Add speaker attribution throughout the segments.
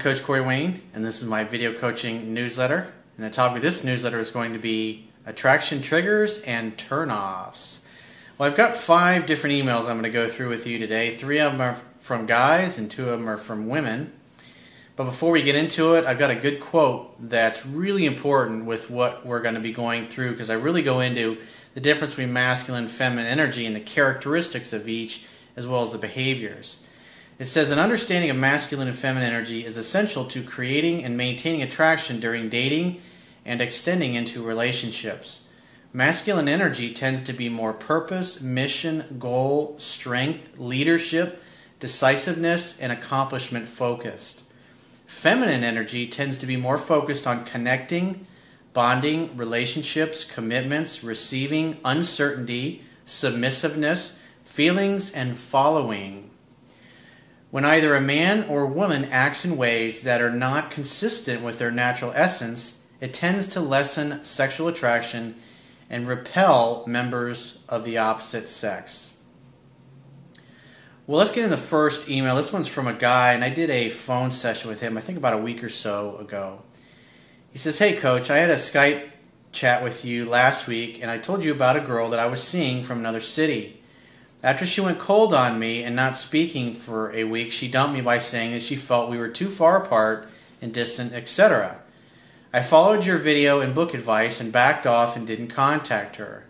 Speaker 1: Coach Corey Wayne, and this is my video coaching newsletter. And the topic of this newsletter is going to be attraction triggers and turnoffs. Well, I've got five different emails I'm going to go through with you today. Three of them are from guys, and two of them are from women. But before we get into it, I've got a good quote that's really important with what we're going to be going through because I really go into the difference between masculine and feminine energy and the characteristics of each as well as the behaviors. It says an understanding of masculine and feminine energy is essential to creating and maintaining attraction during dating and extending into relationships. Masculine energy tends to be more purpose, mission, goal, strength, leadership, decisiveness, and accomplishment focused. Feminine energy tends to be more focused on connecting, bonding, relationships, commitments, receiving, uncertainty, submissiveness, feelings, and following. When either a man or woman acts in ways that are not consistent with their natural essence, it tends to lessen sexual attraction and repel members of the opposite sex. Well, let's get in the first email. This one's from a guy, and I did a phone session with him, I think about a week or so ago. He says, Hey, coach, I had a Skype chat with you last week, and I told you about a girl that I was seeing from another city. After she went cold on me and not speaking for a week, she dumped me by saying that she felt we were too far apart and distant, etc. I followed your video and book advice and backed off and didn't contact her.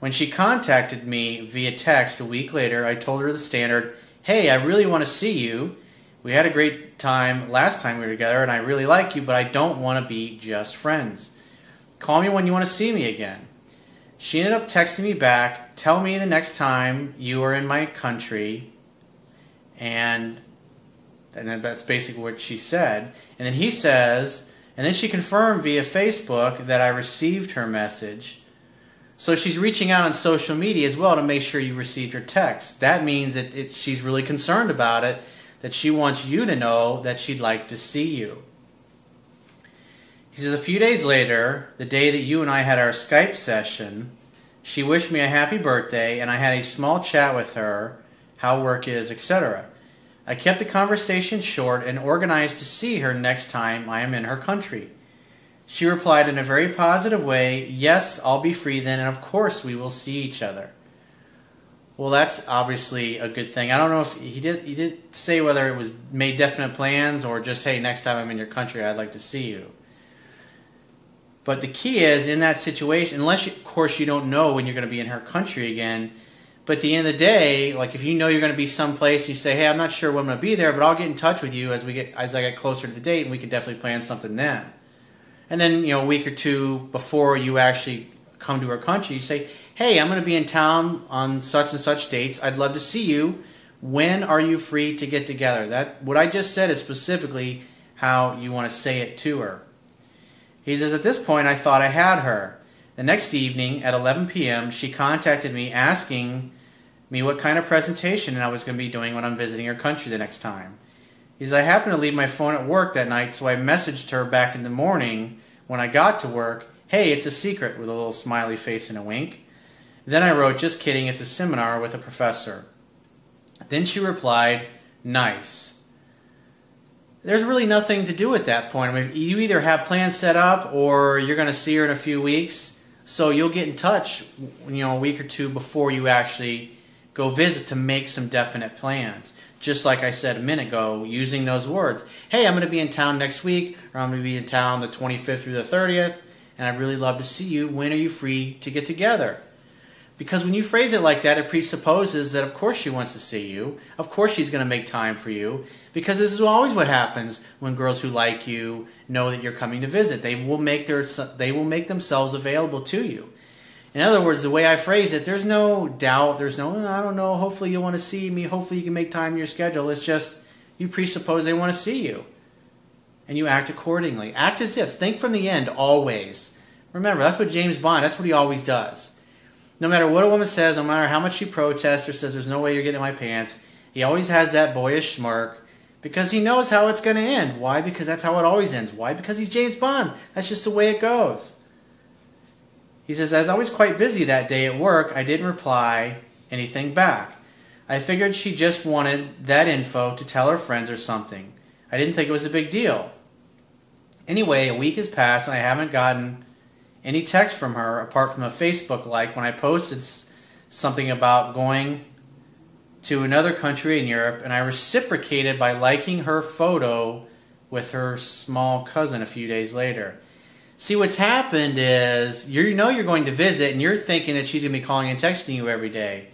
Speaker 1: When she contacted me via text a week later, I told her the standard Hey, I really want to see you. We had a great time last time we were together, and I really like you, but I don't want to be just friends. Call me when you want to see me again. She ended up texting me back, tell me the next time you are in my country, and and that's basically what she said. And then he says, and then she confirmed via Facebook that I received her message. So she's reaching out on social media as well to make sure you received her text. That means that it, she's really concerned about it, that she wants you to know that she'd like to see you. He says, a few days later, the day that you and I had our Skype session, she wished me a happy birthday and I had a small chat with her, how work is, etc. I kept the conversation short and organized to see her next time I am in her country. She replied in a very positive way, Yes, I'll be free then, and of course we will see each other. Well, that's obviously a good thing. I don't know if he did. He did say whether it was made definite plans or just, hey, next time I'm in your country, I'd like to see you. But the key is in that situation, unless you, of course you don't know when you're going to be in her country again. But at the end of the day, like if you know you're going to be someplace, you say, "Hey, I'm not sure when I'm going to be there, but I'll get in touch with you as we get as I get closer to the date, and we can definitely plan something then." And then you know a week or two before you actually come to her country, you say, "Hey, I'm going to be in town on such and such dates. I'd love to see you. When are you free to get together?" That what I just said is specifically how you want to say it to her. He says, At this point, I thought I had her. The next evening at 11 p.m., she contacted me asking me what kind of presentation I was going to be doing when I'm visiting her country the next time. He says, I happened to leave my phone at work that night, so I messaged her back in the morning when I got to work, Hey, it's a secret, with a little smiley face and a wink. Then I wrote, Just kidding, it's a seminar with a professor. Then she replied, Nice there's really nothing to do at that point. I mean, you either have plans set up or you're going to see her in a few weeks. So you'll get in touch, you know, a week or two before you actually go visit to make some definite plans. Just like I said a minute ago, using those words. Hey, I'm going to be in town next week, or I'm going to be in town the 25th through the 30th, and I'd really love to see you. When are you free to get together? Because when you phrase it like that, it presupposes that of course she wants to see you. Of course she's going to make time for you. Because this is always what happens when girls who like you know that you're coming to visit. They will make their they will make themselves available to you. In other words, the way I phrase it, there's no doubt, there's no I don't know, hopefully you want to see me, hopefully you can make time in your schedule. It's just you presuppose they want to see you. And you act accordingly. Act as if. Think from the end always. Remember, that's what James Bond, that's what he always does no matter what a woman says, no matter how much she protests or says there's no way you're getting in my pants, he always has that boyish smirk because he knows how it's going to end. Why? Because that's how it always ends. Why? Because he's James Bond. That's just the way it goes. He says, I was always quite busy that day at work, I didn't reply anything back. I figured she just wanted that info to tell her friends or something. I didn't think it was a big deal. Anyway, a week has passed and I haven't gotten any text from her apart from a Facebook like when I posted something about going to another country in Europe and I reciprocated by liking her photo with her small cousin a few days later. See, what's happened is you know you're going to visit and you're thinking that she's going to be calling and texting you every day.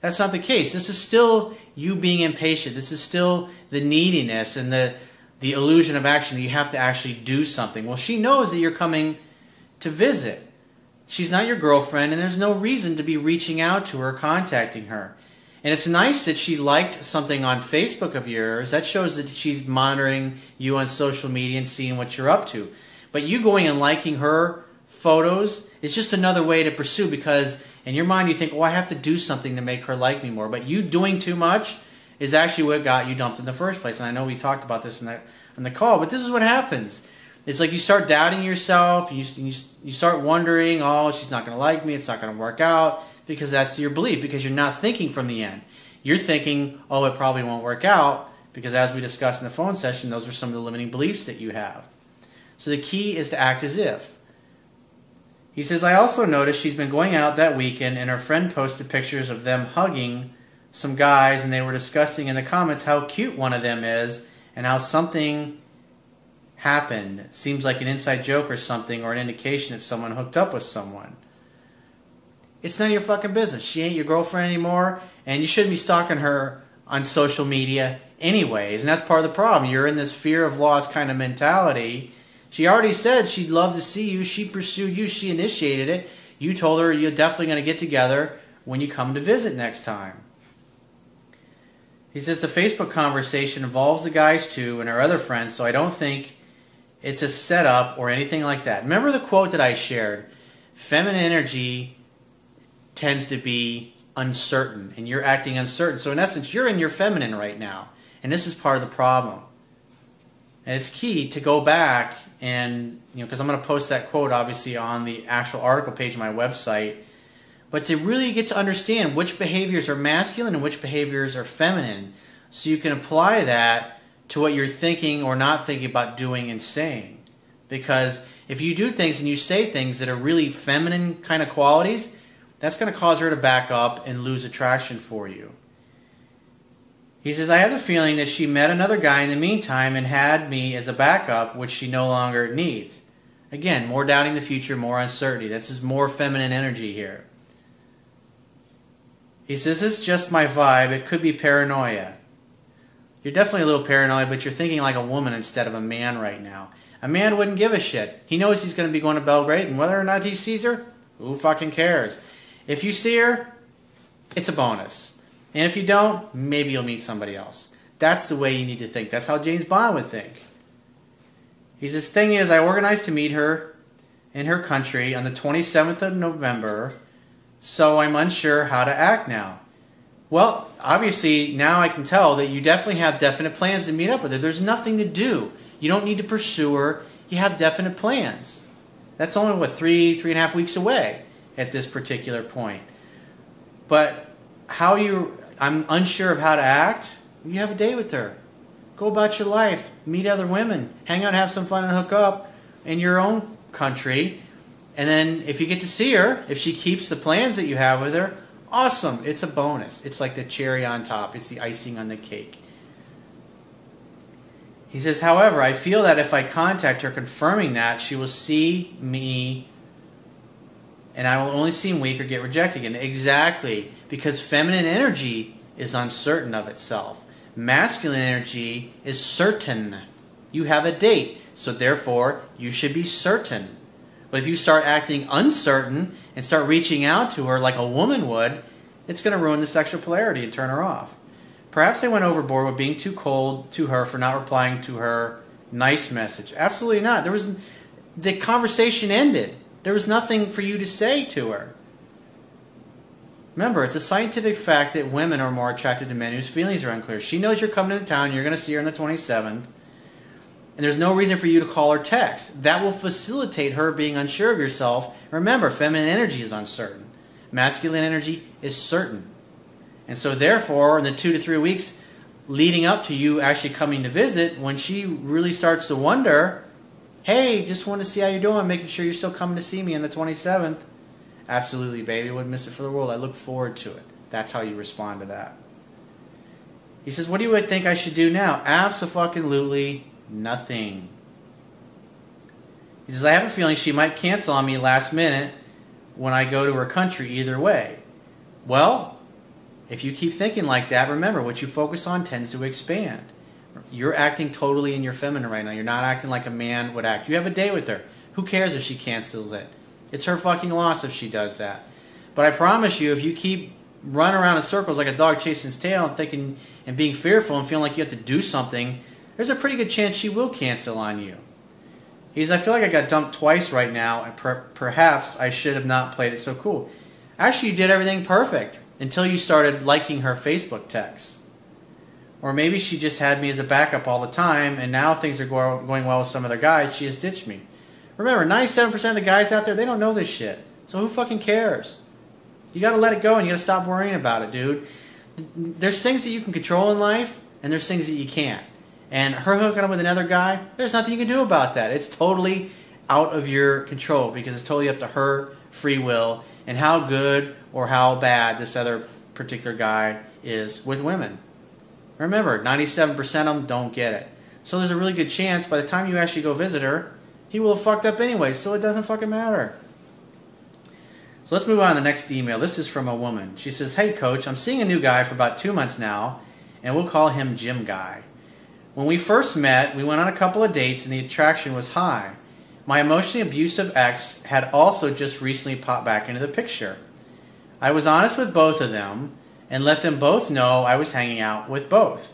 Speaker 1: That's not the case. This is still you being impatient. This is still the neediness and the the illusion of action that you have to actually do something. Well, she knows that you're coming to visit. She's not your girlfriend, and there's no reason to be reaching out to her, contacting her. And it's nice that she liked something on Facebook of yours. That shows that she's monitoring you on social media and seeing what you're up to. But you going and liking her photos is just another way to pursue because in your mind you think, well, I have to do something to make her like me more. But you doing too much is actually what got you dumped in the first place. And I know we talked about this in the, in the call, but this is what happens. It's like you start doubting yourself. You, you, you start wondering, oh, she's not going to like me. It's not going to work out because that's your belief because you're not thinking from the end. You're thinking, oh, it probably won't work out because as we discussed in the phone session, those are some of the limiting beliefs that you have. So the key is to act as if. He says, I also noticed she's been going out that weekend and her friend posted pictures of them hugging some guys and they were discussing in the comments how cute one of them is and how something happened. seems like an inside joke or something or an indication that someone hooked up with someone. It's none of your fucking business. She ain't your girlfriend anymore and you shouldn't be stalking her on social media anyways. And that's part of the problem. You're in this fear of loss kind of mentality. She already said she'd love to see you. She pursued you. She initiated it. You told her you're definitely going to get together when you come to visit next time. He says the Facebook conversation involves the guys too and our other friends, so I don't think it's a setup or anything like that. Remember the quote that I shared? Feminine energy tends to be uncertain, and you're acting uncertain. So, in essence, you're in your feminine right now, and this is part of the problem. And it's key to go back and, you know, because I'm going to post that quote obviously on the actual article page of my website but to really get to understand which behaviors are masculine and which behaviors are feminine so you can apply that to what you're thinking or not thinking about doing and saying. Because if you do things and you say things that are really feminine kind of qualities, that's going to cause her to back up and lose attraction for you. He says, I have the feeling that she met another guy in the meantime and had me as a backup, which she no longer needs. Again, more doubting the future, more uncertainty. This is more feminine energy here. He says, This is just my vibe. It could be paranoia. You're definitely a little paranoid, but you're thinking like a woman instead of a man right now. A man wouldn't give a shit. He knows he's going to be going to Belgrade, and whether or not he sees her, who fucking cares? If you see her, it's a bonus. And if you don't, maybe you'll meet somebody else. That's the way you need to think. That's how James Bond would think. He says, thing is, I organized to meet her in her country on the 27th of November so I'm unsure how to act now. Well, obviously, now I can tell that you definitely have definite plans to meet up with her. There's nothing to do. You don't need to pursue her. You have definite plans. That's only, what, three, three and a half weeks away at this particular point. But how you, I'm unsure of how to act. You have a day with her. Go about your life. Meet other women. Hang out, have some fun, and hook up in your own country and then if you get to see her, if she keeps the plans that you have with her, awesome. It's a bonus. It's like the cherry on top, it's the icing on the cake. He says, however, I feel that if I contact her confirming that, she will see me and I will only seem weak or get rejected again. Exactly. Because feminine energy is uncertain of itself. Masculine energy is certain. You have a date, so therefore you should be certain. But if you start acting uncertain and start reaching out to her like a woman would, it's going to ruin the sexual polarity and turn her off. Perhaps they went overboard with being too cold to her for not replying to her nice message. Absolutely not. There was the conversation ended. There was nothing for you to say to her. Remember, it's a scientific fact that women are more attracted to men whose feelings are unclear. She knows you're coming to town, you're going to see her on the 27th and there's no reason for you to call or text. That will facilitate her being unsure of yourself. Remember, feminine energy is uncertain, masculine energy is certain. And so, therefore, in the two to three weeks leading up to you actually coming to visit, when she really starts to wonder, hey, just want to see how you're doing, making sure you're still coming to see me on the 27th. Absolutely, baby. Wouldn't miss it for the world. I look forward to it. That's how you respond to that. He says, What do you think I should do now? Absolutely nothing. He says, I have a feeling she might cancel on me last minute when I go to her country either way. Well, if you keep thinking like that, remember what you focus on tends to expand. You're acting totally in your feminine right now. You're not acting like a man would act. You have a day with her. Who cares if she cancels it? It's her fucking loss if she does that. But I promise you, if you keep running around in circles like a dog chasing its tail and thinking and being fearful and feeling like you have to do something, there's a pretty good chance she will cancel on you. He's, I feel like I got dumped twice right now, and per- perhaps I should have not played it so cool. Actually, you did everything perfect until you started liking her Facebook texts. Or maybe she just had me as a backup all the time, and now things are go- going well with some other guys, she has ditched me. Remember, 97% of the guys out there, they don't know this shit. So who fucking cares? You gotta let it go and you gotta stop worrying about it, dude. There's things that you can control in life, and there's things that you can't. And her hooking up with another guy, there's nothing you can do about that. It's totally out of your control because it's totally up to her free will and how good or how bad this other particular guy is with women. Remember, 97% of them don't get it. So there's a really good chance by the time you actually go visit her, he will have fucked up anyway, so it doesn't fucking matter. So let's move on to the next email. This is from a woman. She says, Hey coach, I'm seeing a new guy for about two months now, and we'll call him Jim Guy. When we first met, we went on a couple of dates and the attraction was high. My emotionally abusive ex had also just recently popped back into the picture. I was honest with both of them and let them both know I was hanging out with both.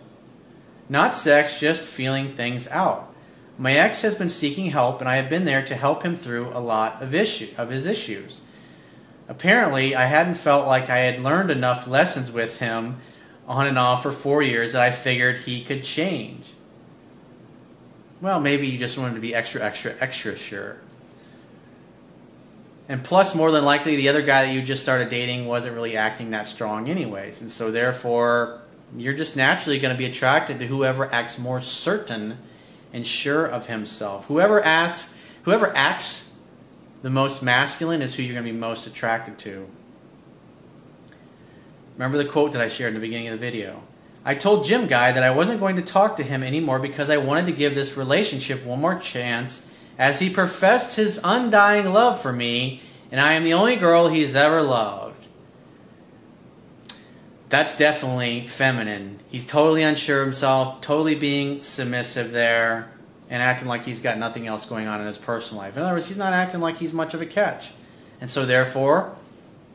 Speaker 1: Not sex, just feeling things out. My ex has been seeking help and I have been there to help him through a lot of issue of his issues. Apparently, I hadn't felt like I had learned enough lessons with him on and off for four years that I figured he could change. Well, maybe you just wanted to be extra, extra, extra sure. And plus, more than likely, the other guy that you just started dating wasn't really acting that strong, anyways. And so, therefore, you're just naturally going to be attracted to whoever acts more certain and sure of himself. Whoever asks, whoever acts the most masculine is who you're going to be most attracted to. Remember the quote that I shared in the beginning of the video. I told Jim Guy that I wasn't going to talk to him anymore because I wanted to give this relationship one more chance as he professed his undying love for me and I am the only girl he's ever loved. That's definitely feminine. He's totally unsure of himself, totally being submissive there, and acting like he's got nothing else going on in his personal life. In other words, he's not acting like he's much of a catch. And so, therefore,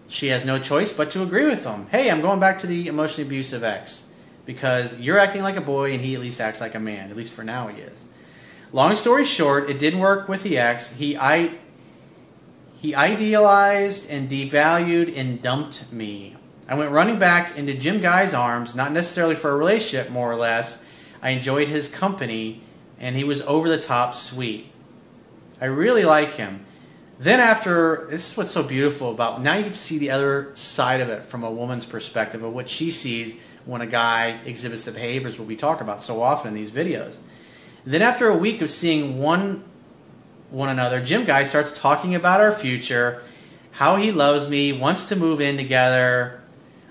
Speaker 1: she has no choice but to agree with him. Hey, I'm going back to the emotionally abusive ex because you're acting like a boy and he at least acts like a man. At least for now, he is. Long story short, it didn't work with the ex. He I he idealized and devalued and dumped me. I went running back into Jim Guy's arms, not necessarily for a relationship, more or less. I enjoyed his company, and he was over the top sweet. I really like him. Then after this is what's so beautiful about now you get to see the other side of it from a woman's perspective of what she sees when a guy exhibits the behaviors what we talk about so often in these videos. Then after a week of seeing one one another, Jim Guy starts talking about our future, how he loves me, wants to move in together,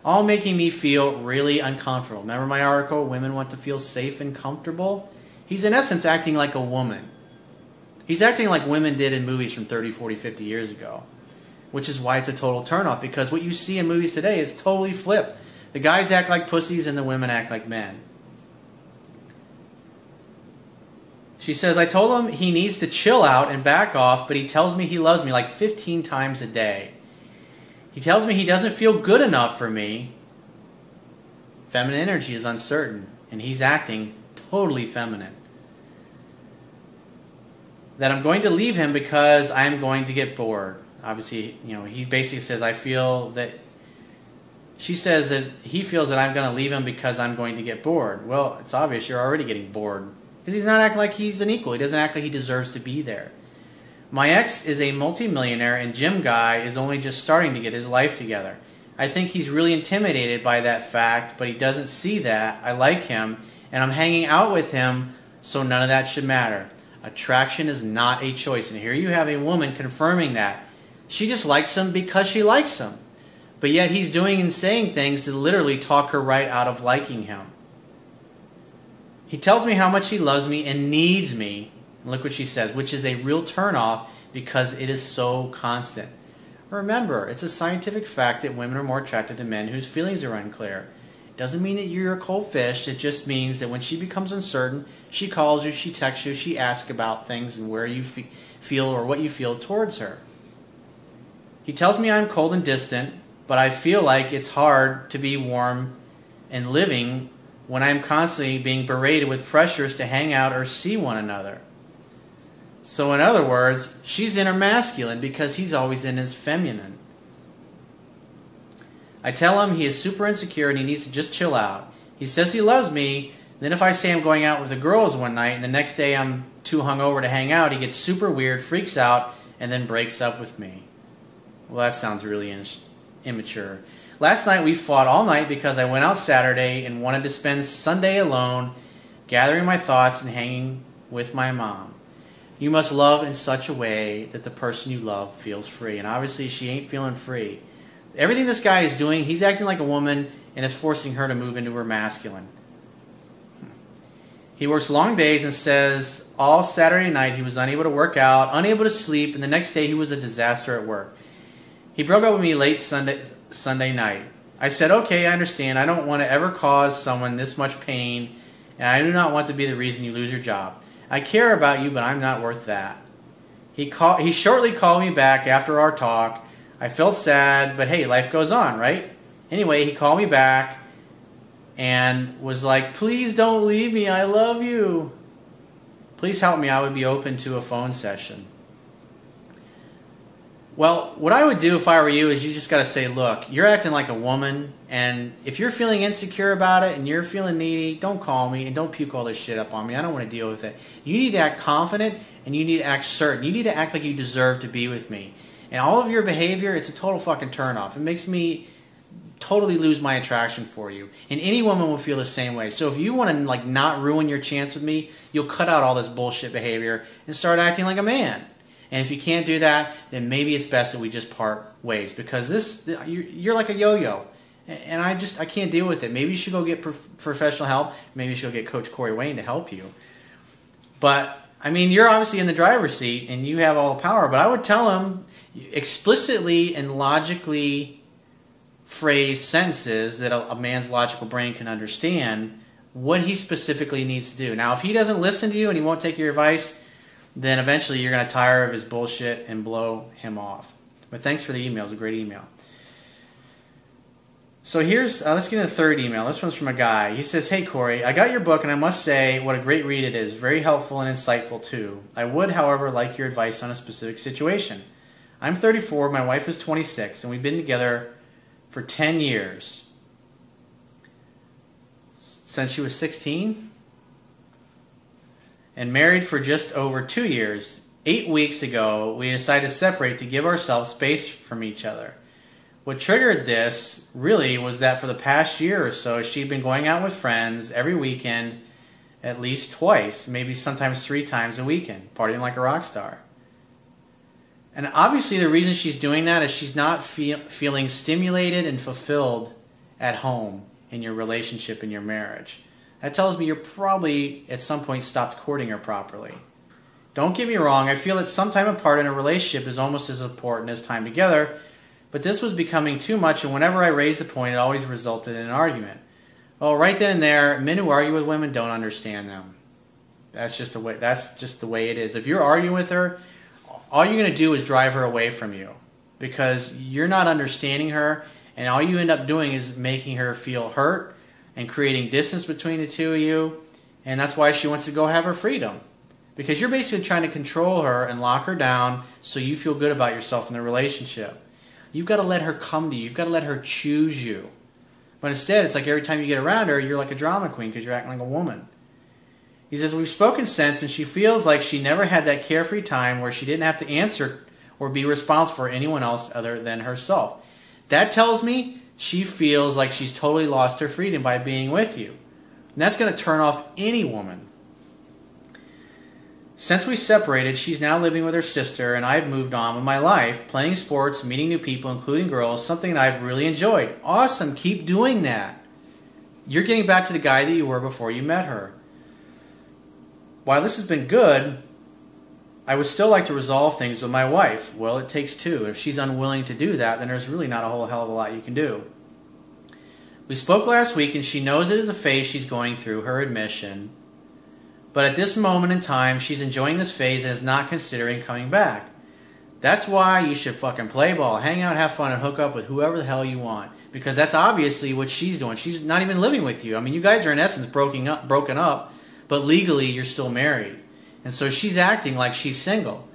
Speaker 1: all making me feel really uncomfortable. Remember my article, Women Want to Feel Safe and Comfortable? He's in essence acting like a woman. He's acting like women did in movies from 30, 40, 50 years ago, which is why it's a total turnoff because what you see in movies today is totally flipped. The guys act like pussies and the women act like men. She says, I told him he needs to chill out and back off, but he tells me he loves me like 15 times a day. He tells me he doesn't feel good enough for me. Feminine energy is uncertain, and he's acting totally feminine. That I'm going to leave him because I'm going to get bored. Obviously, you know, he basically says, I feel that. She says that he feels that I'm going to leave him because I'm going to get bored. Well, it's obvious you're already getting bored because he's not acting like he's an equal. He doesn't act like he deserves to be there. My ex is a multimillionaire, and Jim Guy is only just starting to get his life together. I think he's really intimidated by that fact, but he doesn't see that. I like him, and I'm hanging out with him, so none of that should matter. Attraction is not a choice. And here you have a woman confirming that. She just likes him because she likes him. But yet he's doing and saying things to literally talk her right out of liking him. He tells me how much he loves me and needs me. And look what she says, which is a real turnoff because it is so constant. Remember, it's a scientific fact that women are more attracted to men whose feelings are unclear. Doesn't mean that you're a cold fish. It just means that when she becomes uncertain, she calls you, she texts you, she asks about things and where you fe- feel or what you feel towards her. He tells me I'm cold and distant, but I feel like it's hard to be warm and living when I'm constantly being berated with pressures to hang out or see one another. So, in other words, she's in her masculine because he's always in his feminine. I tell him he is super insecure and he needs to just chill out. He says he loves me. Then, if I say I'm going out with the girls one night and the next day I'm too hungover to hang out, he gets super weird, freaks out, and then breaks up with me. Well, that sounds really in- immature. Last night we fought all night because I went out Saturday and wanted to spend Sunday alone, gathering my thoughts and hanging with my mom. You must love in such a way that the person you love feels free. And obviously, she ain't feeling free. Everything this guy is doing, he's acting like a woman and is forcing her to move into her masculine. He works long days and says all Saturday night he was unable to work out, unable to sleep, and the next day he was a disaster at work. He broke up with me late Sunday, Sunday night. I said, okay, I understand. I don't want to ever cause someone this much pain, and I do not want to be the reason you lose your job. I care about you, but I'm not worth that. He, call, he shortly called me back after our talk. I felt sad, but hey, life goes on, right? Anyway, he called me back and was like, please don't leave me. I love you. Please help me. I would be open to a phone session. Well, what I would do if I were you is you just got to say, look, you're acting like a woman, and if you're feeling insecure about it and you're feeling needy, don't call me and don't puke all this shit up on me. I don't want to deal with it. You need to act confident and you need to act certain. You need to act like you deserve to be with me. And all of your behavior, it's a total fucking turnoff. It makes me totally lose my attraction for you. And any woman will feel the same way. So if you want to like not ruin your chance with me, you'll cut out all this bullshit behavior and start acting like a man. And if you can't do that, then maybe it's best that we just part ways because this you're like a yo-yo, and I just I can't deal with it. Maybe you should go get professional help. Maybe you should go get Coach Corey Wayne to help you. But I mean, you're obviously in the driver's seat and you have all the power. But I would tell him explicitly and logically phrase sentences that a, a man's logical brain can understand what he specifically needs to do. Now, if he doesn't listen to you and he won't take your advice then eventually you're going to tire of his bullshit and blow him off. But thanks for the email. It's a great email. So here's, uh, let's get into the third email. This one's from a guy. He says, Hey Corey, I got your book and I must say what a great read it is. Very helpful and insightful too. I would, however, like your advice on a specific situation. I'm 34, my wife is 26, and we've been together for 10 years. Since she was 16? and married for just over two years, eight weeks ago, we decided to separate to give ourselves space from each other. What triggered this really was that for the past year or so, she'd been going out with friends every weekend at least twice, maybe sometimes three times a weekend, partying like a rock star. And obviously, the reason she's doing that is she's not feel, feeling stimulated and fulfilled at home in your relationship, in your marriage. That tells me you're probably at some point stopped courting her properly. Don't get me wrong, I feel that some time apart in a relationship is almost as important as time together, but this was becoming too much, and whenever I raised the point, it always resulted in an argument. Well, right then and there, men who argue with women don't understand them. That's just the way. That's just the way it is. If you're arguing with her, all you're going to do is drive her away from you because you're not understanding her, and all you end up doing is making her feel hurt and creating distance between the two of you. And that's why she wants to go have her freedom. Because you're basically trying to control her and lock her down so you feel good about yourself in the relationship. You've got to let her come to you. You've got to let her choose you. But instead, it's like every time you get around her, you're like a drama queen because you're acting like a woman. He says, We've spoken since, and she feels like she never had that carefree time where she didn't have to answer or be responsible for anyone else other than herself. That tells me she feels like she's totally lost her freedom by being with you. And that's going to turn off any woman. Since we separated, she's now living with her sister, and I've moved on with my life, playing sports, meeting new people, including girls, something that I've really enjoyed. Awesome, keep doing that. You're getting back to the guy that you were before you met her. While this has been good, I would still like to resolve things with my wife. Well, it takes two. If she's unwilling to do that, then there's really not a whole hell of a lot you can do. We spoke last week, and she knows it is a phase she's going through, her admission. But at this moment in time, she's enjoying this phase and is not considering coming back. That's why you should fucking play ball, hang out, have fun, and hook up with whoever the hell you want. Because that's obviously what she's doing. She's not even living with you. I mean, you guys are in essence broken up, broken up, but legally you're still married. And so she's acting like she's single,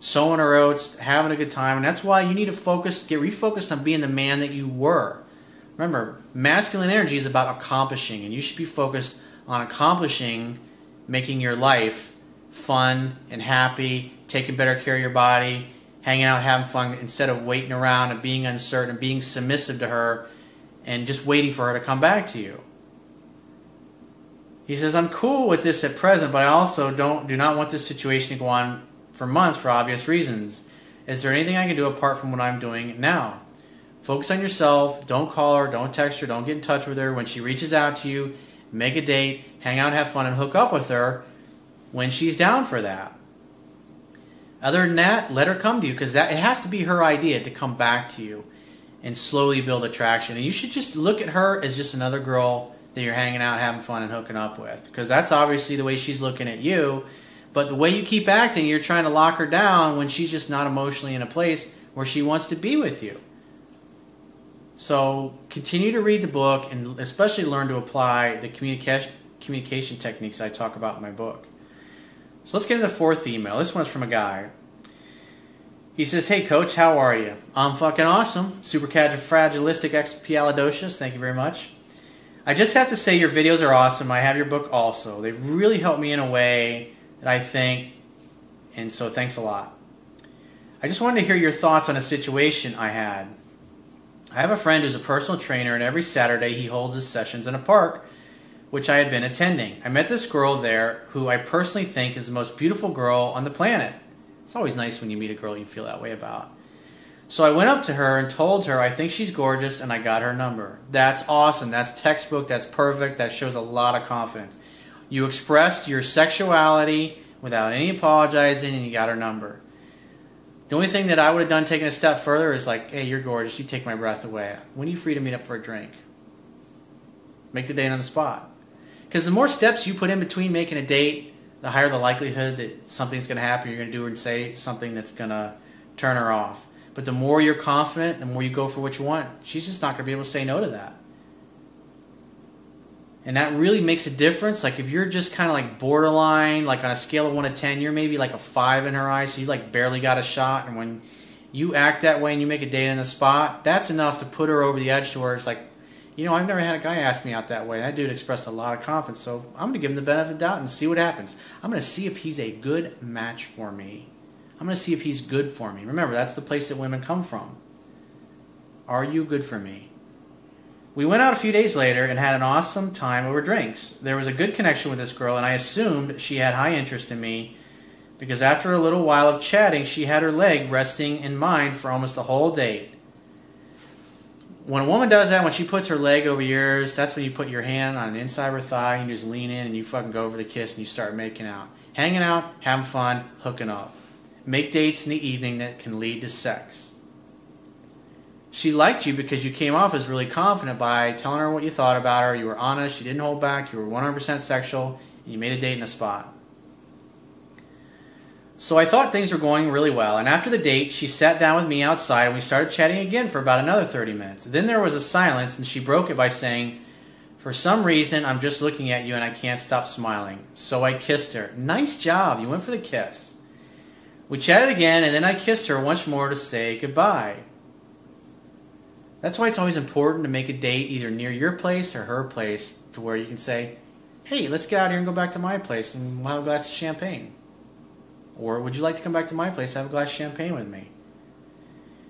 Speaker 1: sowing her oats, having a good time. And that's why you need to focus, get refocused on being the man that you were. Remember, masculine energy is about accomplishing, and you should be focused on accomplishing, making your life fun and happy, taking better care of your body, hanging out, having fun, instead of waiting around and being uncertain and being submissive to her and just waiting for her to come back to you. He says, I'm cool with this at present, but I also don't do not want this situation to go on for months for obvious reasons. Is there anything I can do apart from what I'm doing now? Focus on yourself. Don't call her. Don't text her. Don't get in touch with her. When she reaches out to you, make a date, hang out, have fun, and hook up with her when she's down for that. Other than that, let her come to you because that it has to be her idea to come back to you and slowly build attraction. And you should just look at her as just another girl that you're hanging out, having fun, and hooking up with. Because that's obviously the way she's looking at you. But the way you keep acting, you're trying to lock her down when she's just not emotionally in a place where she wants to be with you. So continue to read the book and especially learn to apply the communication communication techniques I talk about in my book. So let's get into the fourth email. This one's from a guy. He says, Hey coach, how are you? I'm fucking awesome. Supercalifragilisticexpialidocious. Thank you very much. I just have to say your videos are awesome. I have your book also. They've really helped me in a way that I think, and so thanks a lot. I just wanted to hear your thoughts on a situation I had. I have a friend who's a personal trainer, and every Saturday he holds his sessions in a park, which I had been attending. I met this girl there who I personally think is the most beautiful girl on the planet. It's always nice when you meet a girl you feel that way about. So I went up to her and told her I think she's gorgeous and I got her number. That's awesome. That's textbook. That's perfect. That shows a lot of confidence. You expressed your sexuality without any apologizing and you got her number. The only thing that I would have done taking a step further is like, hey, you're gorgeous. You take my breath away. When are you free to meet up for a drink? Make the date on the spot. Because the more steps you put in between making a date, the higher the likelihood that something's going to happen. You're going to do and say something that's going to turn her off. But the more you're confident, the more you go for what you want, she's just not going to be able to say no to that. And that really makes a difference. Like if you're just kind of like borderline, like on a scale of 1 to 10, you're maybe like a 5 in her eyes, so you like barely got a shot. And when you act that way and you make a date in the spot, that's enough to put her over the edge to where it's like, you know, I've never had a guy ask me out that way. That dude expressed a lot of confidence, so I'm going to give him the benefit of the doubt and see what happens. I'm going to see if he's a good match for me. I'm going to see if he's good for me. Remember, that's the place that women come from. Are you good for me? We went out a few days later and had an awesome time over drinks. There was a good connection with this girl, and I assumed she had high interest in me because after a little while of chatting, she had her leg resting in mine for almost the whole date. When a woman does that, when she puts her leg over yours, that's when you put your hand on the inside of her thigh and you just lean in and you fucking go over the kiss and you start making out. Hanging out, having fun, hooking up. Make dates in the evening that can lead to sex. She liked you because you came off as really confident by telling her what you thought about her. You were honest, you didn't hold back, you were 100% sexual, and you made a date in a spot. So I thought things were going really well, and after the date, she sat down with me outside and we started chatting again for about another 30 minutes. Then there was a silence, and she broke it by saying, For some reason, I'm just looking at you and I can't stop smiling. So I kissed her. Nice job, you went for the kiss. We chatted again, and then I kissed her once more to say goodbye. That's why it's always important to make a date either near your place or her place to where you can say, hey, let's get out here and go back to my place and we'll have a glass of champagne. Or would you like to come back to my place and have a glass of champagne with me?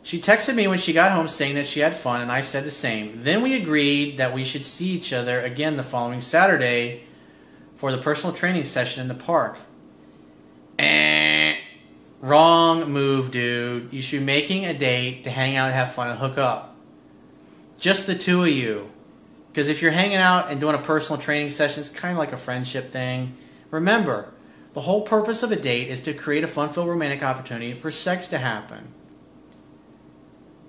Speaker 1: She texted me when she got home saying that she had fun, and I said the same. Then we agreed that we should see each other again the following Saturday for the personal training session in the park. Eh, wrong move, dude. You should be making a date to hang out, have fun, and hook up. Just the two of you. Because if you're hanging out and doing a personal training session, it's kind of like a friendship thing. Remember, the whole purpose of a date is to create a fun filled romantic opportunity for sex to happen.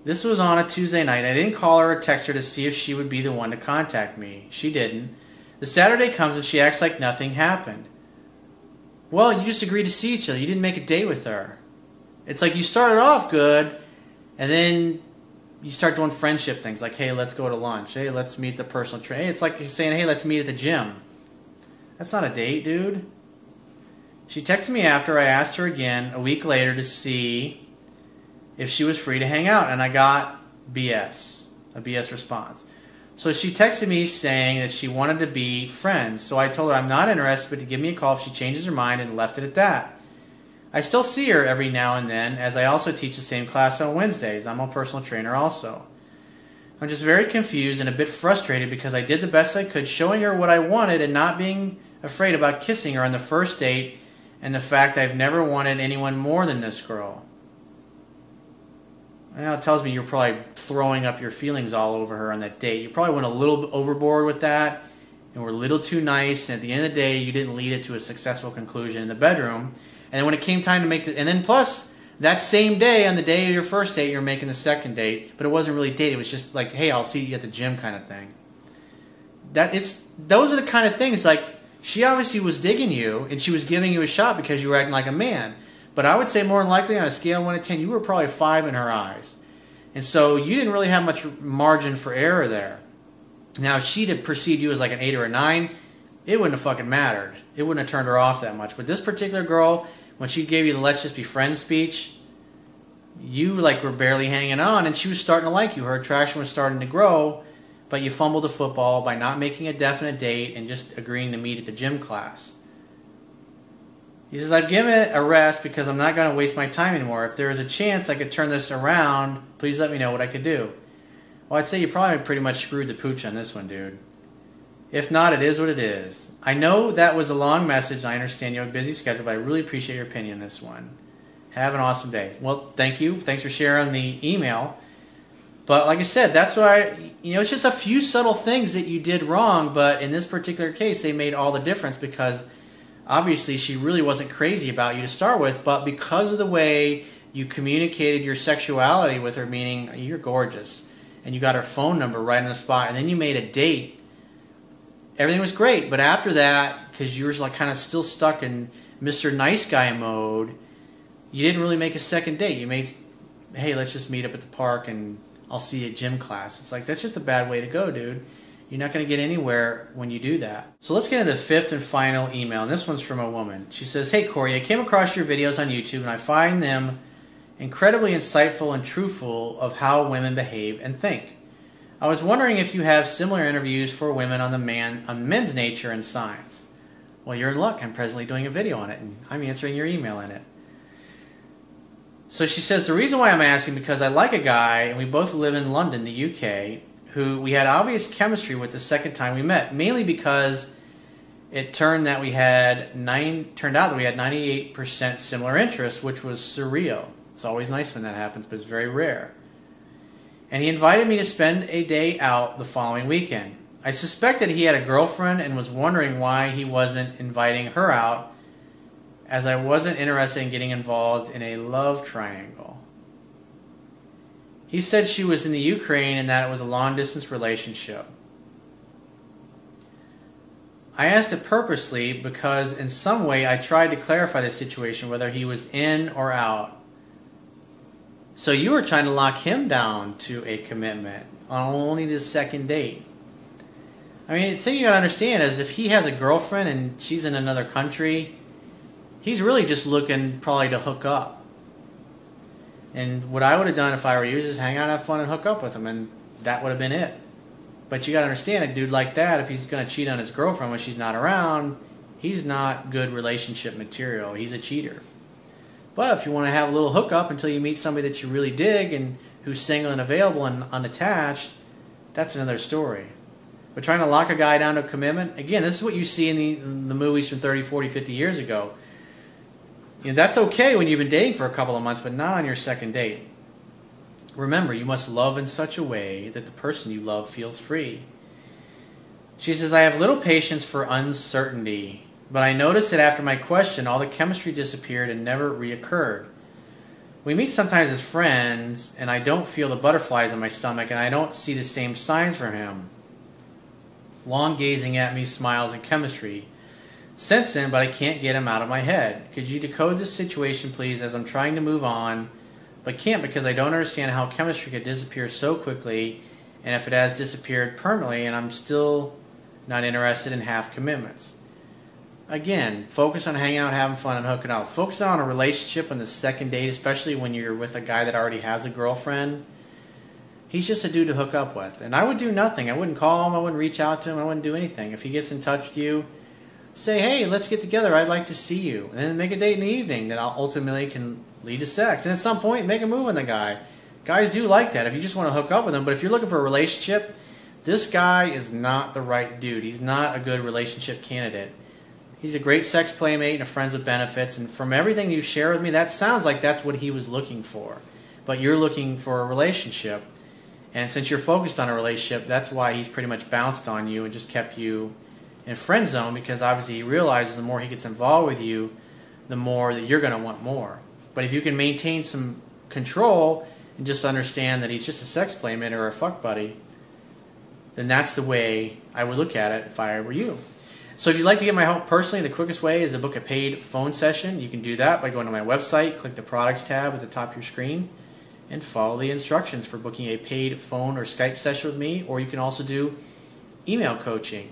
Speaker 1: This was on a Tuesday night. I didn't call her or text her to see if she would be the one to contact me. She didn't. The Saturday comes and she acts like nothing happened. Well, you just agreed to see each other. You didn't make a date with her. It's like you started off good, and then you start doing friendship things like, hey, let's go to lunch. Hey, let's meet the personal trainer. It's like saying, hey, let's meet at the gym. That's not a date, dude. She texted me after I asked her again a week later to see if she was free to hang out, and I got BS, a BS response. So she texted me saying that she wanted to be friends. So I told her I'm not interested, but to give me a call if she changes her mind, and left it at that. I still see her every now and then, as I also teach the same class on Wednesdays. I'm a personal trainer also. I'm just very confused and a bit frustrated because I did the best I could showing her what I wanted and not being afraid about kissing her on the first date and the fact I've never wanted anyone more than this girl. It tells me you're probably throwing up your feelings all over her on that date. You probably went a little overboard with that and were a little too nice. And at the end of the day, you didn't lead it to a successful conclusion in the bedroom. And then when it came time to make the, and then plus that same day, on the day of your first date, you're making the second date, but it wasn't really date. It was just like, hey, I'll see you at the gym kind of thing. That it's those are the kind of things like she obviously was digging you and she was giving you a shot because you were acting like a man. But I would say more than likely on a scale of 1 to 10, you were probably 5 in her eyes. And so you didn't really have much margin for error there. Now, if she'd have perceived you as like an 8 or a 9, it wouldn't have fucking mattered. It wouldn't have turned her off that much. But this particular girl, when she gave you the let's just be friends speech, you like were barely hanging on and she was starting to like you. Her attraction was starting to grow but you fumbled the football by not making a definite date and just agreeing to meet at the gym class. He says, I've given it a rest because I'm not going to waste my time anymore. If there is a chance I could turn this around, please let me know what I could do. Well, I'd say you probably pretty much screwed the pooch on this one, dude. If not, it is what it is. I know that was a long message. I understand you have a busy schedule, but I really appreciate your opinion on this one. Have an awesome day. Well, thank you. Thanks for sharing the email. But like I said, that's why you know it's just a few subtle things that you did wrong, but in this particular case, they made all the difference because obviously she really wasn't crazy about you to start with, but because of the way you communicated your sexuality with her, meaning you're gorgeous, and you got her phone number right on the spot, and then you made a date. Everything was great, but after that, because you were like kind of still stuck in Mr. Nice Guy mode, you didn't really make a second date. You made, hey, let's just meet up at the park and I'll see you at gym class. It's like, that's just a bad way to go, dude. You're not going to get anywhere when you do that. So let's get into the fifth and final email, and this one's from a woman. She says, Hey, Corey, I came across your videos on YouTube, and I find them incredibly insightful and truthful of how women behave and think. I was wondering if you have similar interviews for women on the man on men's nature and signs. Well, you're in luck. I'm presently doing a video on it, and I'm answering your email in it. So she says the reason why I'm asking because I like a guy and we both live in London, the UK, who we had obvious chemistry with the second time we met, mainly because it turned that we had nine turned out that we had 98% similar interests, which was surreal. It's always nice when that happens, but it's very rare. And he invited me to spend a day out the following weekend. I suspected he had a girlfriend and was wondering why he wasn't inviting her out as I wasn't interested in getting involved in a love triangle. He said she was in the Ukraine and that it was a long distance relationship. I asked it purposely because, in some way, I tried to clarify the situation whether he was in or out. So you were trying to lock him down to a commitment on only the second date. I mean, the thing you gotta understand is if he has a girlfriend and she's in another country, he's really just looking probably to hook up. And what I would have done if I were you is just hang out, have fun, and hook up with him, and that would have been it. But you got to understand, a dude like that, if he's going to cheat on his girlfriend when she's not around, he's not good relationship material. He's a cheater. But if you want to have a little hookup until you meet somebody that you really dig and who's single and available and unattached, that's another story. But trying to lock a guy down to commitment, again, this is what you see in the, in the movies from 30, 40, 50 years ago. You know, that's okay when you've been dating for a couple of months, but not on your second date. Remember, you must love in such a way that the person you love feels free. She says, I have little patience for uncertainty, but I noticed that after my question, all the chemistry disappeared and never reoccurred. We meet sometimes as friends, and I don't feel the butterflies in my stomach, and I don't see the same signs from him. Long gazing at me, smiles, and chemistry. Sense then, but I can't get him out of my head. Could you decode this situation, please, as I'm trying to move on, but can't because I don't understand how chemistry could disappear so quickly, and if it has disappeared permanently, and I'm still not interested in half commitments. Again, focus on hanging out, having fun, and hooking up. Focus on a relationship on the second date, especially when you're with a guy that already has a girlfriend. He's just a dude to hook up with. And I would do nothing. I wouldn't call him, I wouldn't reach out to him, I wouldn't do anything. If he gets in touch with you, say, hey, let's get together. I'd like to see you. And then make a date in the evening that ultimately can lead to sex. And at some point, make a move on the guy. Guys do like that if you just want to hook up with him. But if you're looking for a relationship, this guy is not the right dude. He's not a good relationship candidate. He's a great sex playmate and a friends with benefits. And from everything you share with me, that sounds like that's what he was looking for. But you're looking for a relationship. And since you're focused on a relationship, that's why he's pretty much bounced on you and just kept you in friend zone because obviously he realizes the more he gets involved with you, the more that you're going to want more. But if you can maintain some control and just understand that he's just a sex playmate or a fuck buddy, then that's the way I would look at it if I were you. So if you'd like to get my help personally, the quickest way is to book a paid phone session. You can do that by going to my website, click the products tab at the top of your screen, and follow the instructions for booking a paid phone or Skype session with me, or you can also do email coaching.